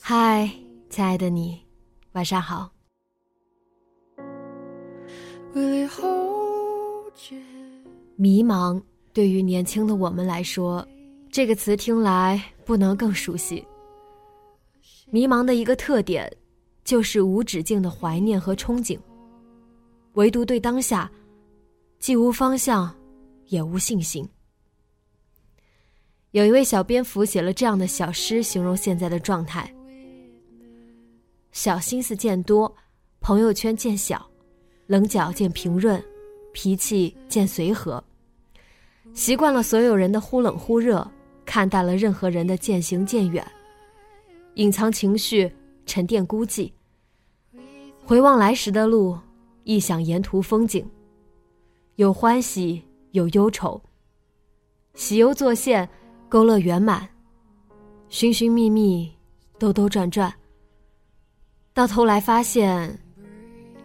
嗨，亲爱的你，晚上好。迷茫对于年轻的我们来说，这个词听来不能更熟悉。迷茫的一个特点，就是无止境的怀念和憧憬，唯独对当下，既无方向，也无信心。有一位小蝙蝠写了这样的小诗，形容现在的状态：小心思见多，朋友圈见小，棱角见平润，脾气见随和。习惯了所有人的忽冷忽热，看淡了任何人的渐行渐远，隐藏情绪，沉淀孤寂。回望来时的路，忆想沿途风景，有欢喜，有忧愁，喜忧作现。勾勒圆满，寻寻觅觅，兜兜转转，到头来发现，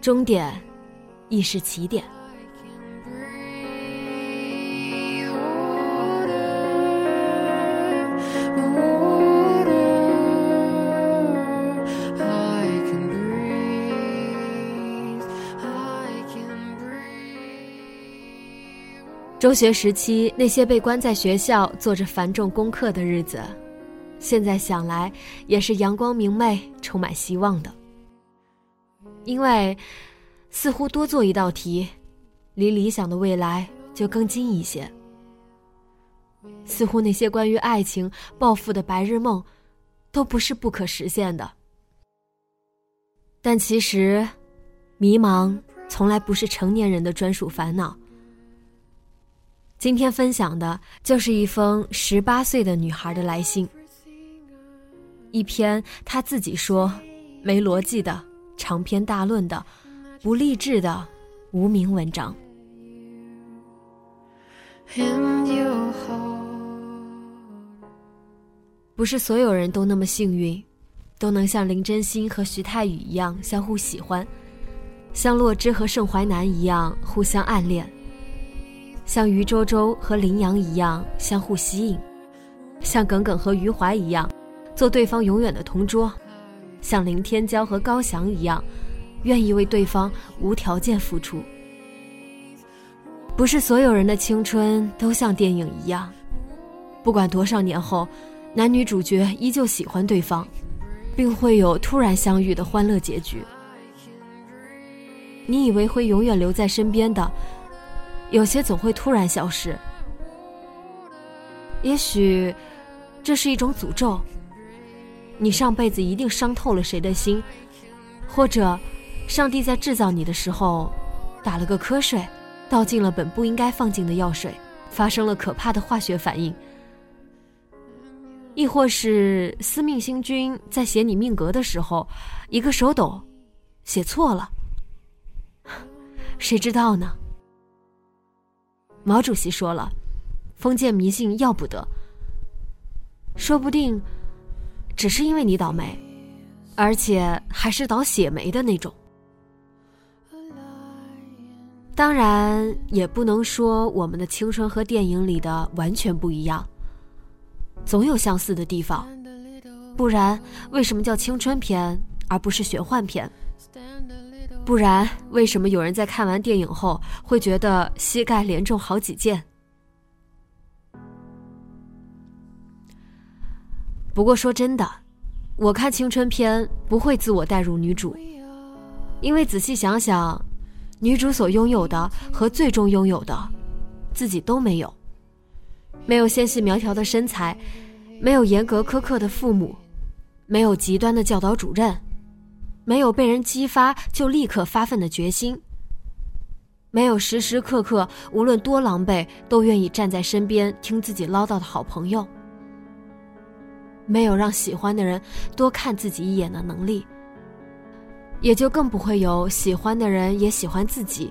终点亦是起点。中学时期，那些被关在学校做着繁重功课的日子，现在想来也是阳光明媚、充满希望的。因为，似乎多做一道题，离理想的未来就更近一些。似乎那些关于爱情、暴富的白日梦，都不是不可实现的。但其实，迷茫从来不是成年人的专属烦恼。今天分享的就是一封十八岁的女孩的来信，一篇她自己说没逻辑的长篇大论的不励志的无名文章。不是所有人都那么幸运，都能像林真心和徐太宇一样相互喜欢，像洛枳和盛淮南一样互相暗恋。像余周周和林阳一样相互吸引，像耿耿和余淮一样做对方永远的同桌，像林天骄和高翔一样愿意为对方无条件付出。不是所有人的青春都像电影一样，不管多少年后，男女主角依旧喜欢对方，并会有突然相遇的欢乐结局。你以为会永远留在身边的。有些总会突然消失，也许这是一种诅咒。你上辈子一定伤透了谁的心，或者上帝在制造你的时候打了个瞌睡，倒进了本不应该放进的药水，发生了可怕的化学反应；亦或是司命星君在写你命格的时候，一个手抖，写错了，谁知道呢？毛主席说了：“封建迷信要不得。”说不定，只是因为你倒霉，而且还是倒血霉的那种。当然，也不能说我们的青春和电影里的完全不一样，总有相似的地方，不然为什么叫青春片而不是玄幻片？不然，为什么有人在看完电影后会觉得膝盖连中好几箭？不过说真的，我看青春片不会自我代入女主，因为仔细想想，女主所拥有的和最终拥有的，自己都没有。没有纤细苗条的身材，没有严格苛刻的父母，没有极端的教导主任，没有被人激发就立刻发奋的决心，没有时时刻刻无论多狼狈都愿意站在身边听自己唠叨的好朋友，没有让喜欢的人多看自己一眼的能力。也就更不会有喜欢的人也喜欢自己，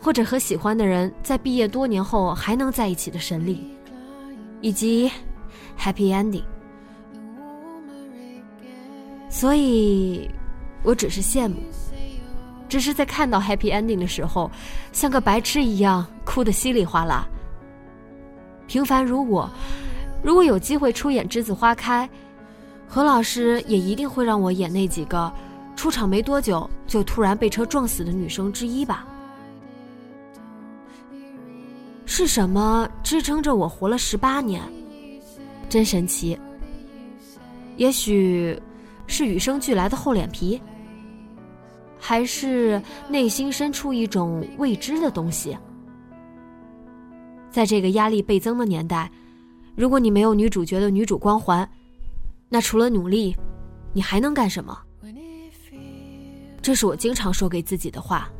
或者和喜欢的人在毕业多年后还能在一起的神力，以及 happy ending。所以，我只是羡慕，只是在看到 happy ending 的时候，像个白痴一样哭得稀里哗啦。平凡如我，如果有机会出演《栀子花开》，何老师也一定会让我演那几个。出场没多久就突然被车撞死的女生之一吧？是什么支撑着我活了十八年？真神奇。也许是与生俱来的厚脸皮，还是内心深处一种未知的东西？在这个压力倍增的年代，如果你没有女主角的女主光环，那除了努力，你还能干什么？这是我经常说给自己的话。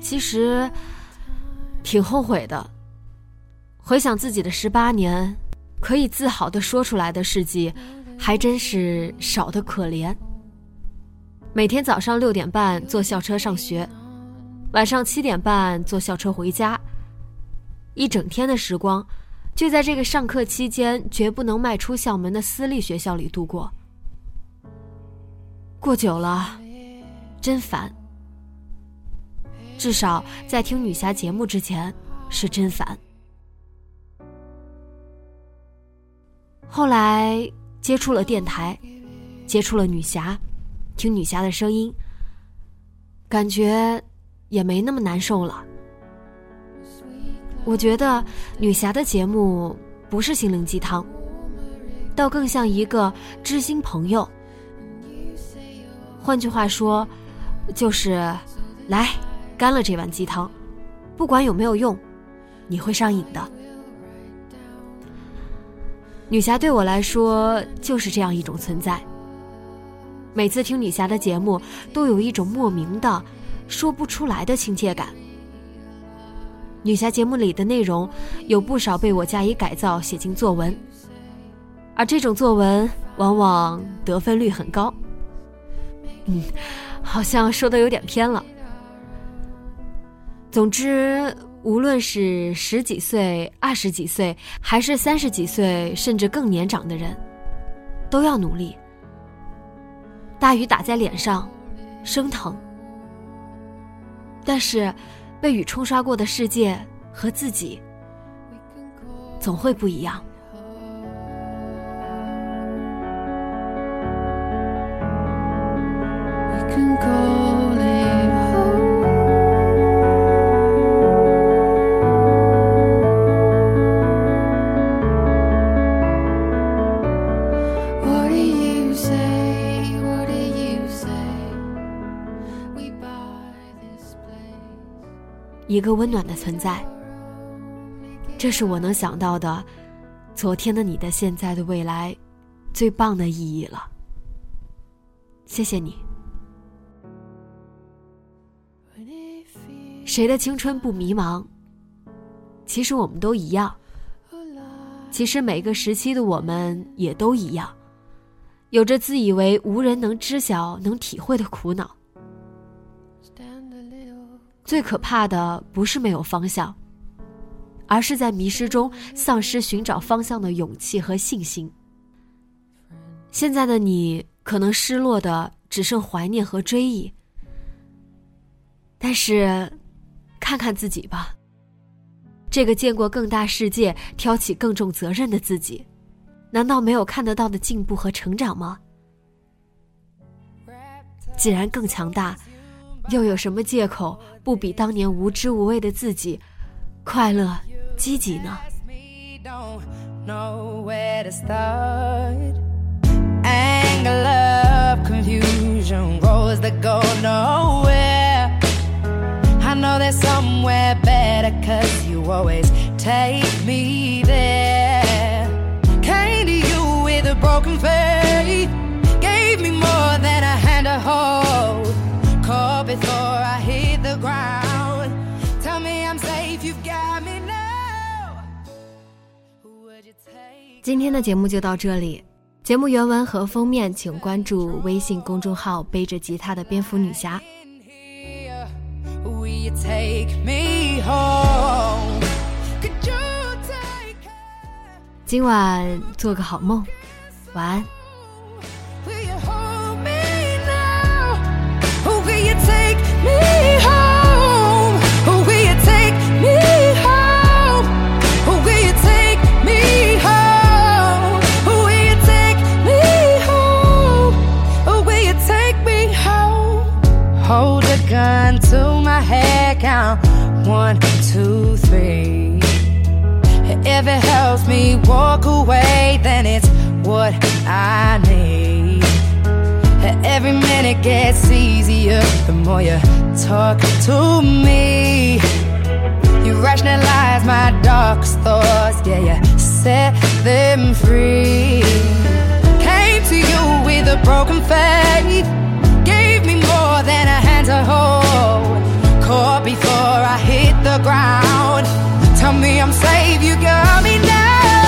其实挺后悔的。回想自己的十八年，可以自豪的说出来的事迹，还真是少的可怜。每天早上六点半坐校车上学，晚上七点半坐校车回家，一整天的时光，就在这个上课期间绝不能迈出校门的私立学校里度过。过久了，真烦。至少在听女侠节目之前，是真烦。后来接触了电台，接触了女侠，听女侠的声音，感觉也没那么难受了。我觉得女侠的节目不是心灵鸡汤，倒更像一个知心朋友。换句话说，就是来干了这碗鸡汤，不管有没有用，你会上瘾的。女侠对我来说就是这样一种存在。每次听女侠的节目，都有一种莫名的、说不出来的亲切感。女侠节目里的内容有不少被我加以改造写进作文，而这种作文往往得分率很高。嗯，好像说的有点偏了。总之，无论是十几岁、二十几岁，还是三十几岁，甚至更年长的人，都要努力。大雨打在脸上，生疼。但是，被雨冲刷过的世界和自己，总会不一样。一个温暖的存在，这是我能想到的，昨天的你的现在的未来，最棒的意义了。谢谢你。谁的青春不迷茫？其实我们都一样。其实每个时期的我们也都一样，有着自以为无人能知晓、能体会的苦恼。最可怕的不是没有方向，而是在迷失中丧失寻找方向的勇气和信心。现在的你可能失落的只剩怀念和追忆，但是，看看自己吧。这个见过更大世界、挑起更重责任的自己，难道没有看得到的进步和成长吗？既然更强大。又有什么借口不比当年无知无畏的自己快乐、积极呢？今天的节目就到这里。节目原文和封面，请关注微信公众号“背着吉他的蝙蝠女侠”。今晚做个好梦，晚安。Away, then it's what I need. Every minute gets easier the more you talk to me. You rationalize my darkest thoughts, yeah, you set them free. Came to you with a broken faith, gave me more than a hand to hold. Caught before I hit the ground. Tell me I'm safe, you got me now.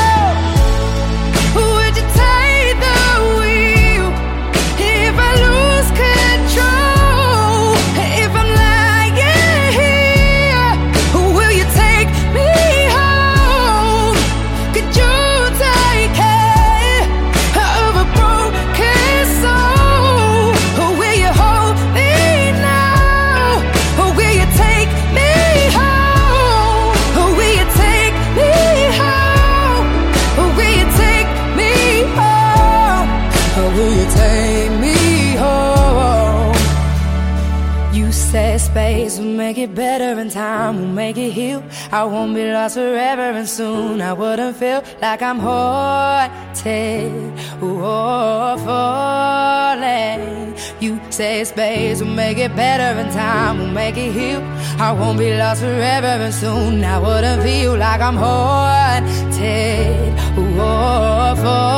Space will make it better and time will make it heal. I won't be lost forever and soon I wouldn't feel like I'm haunted or falling. You say space will make it better and time will make it heal. I won't be lost forever and soon I wouldn't feel like I'm haunted or falling.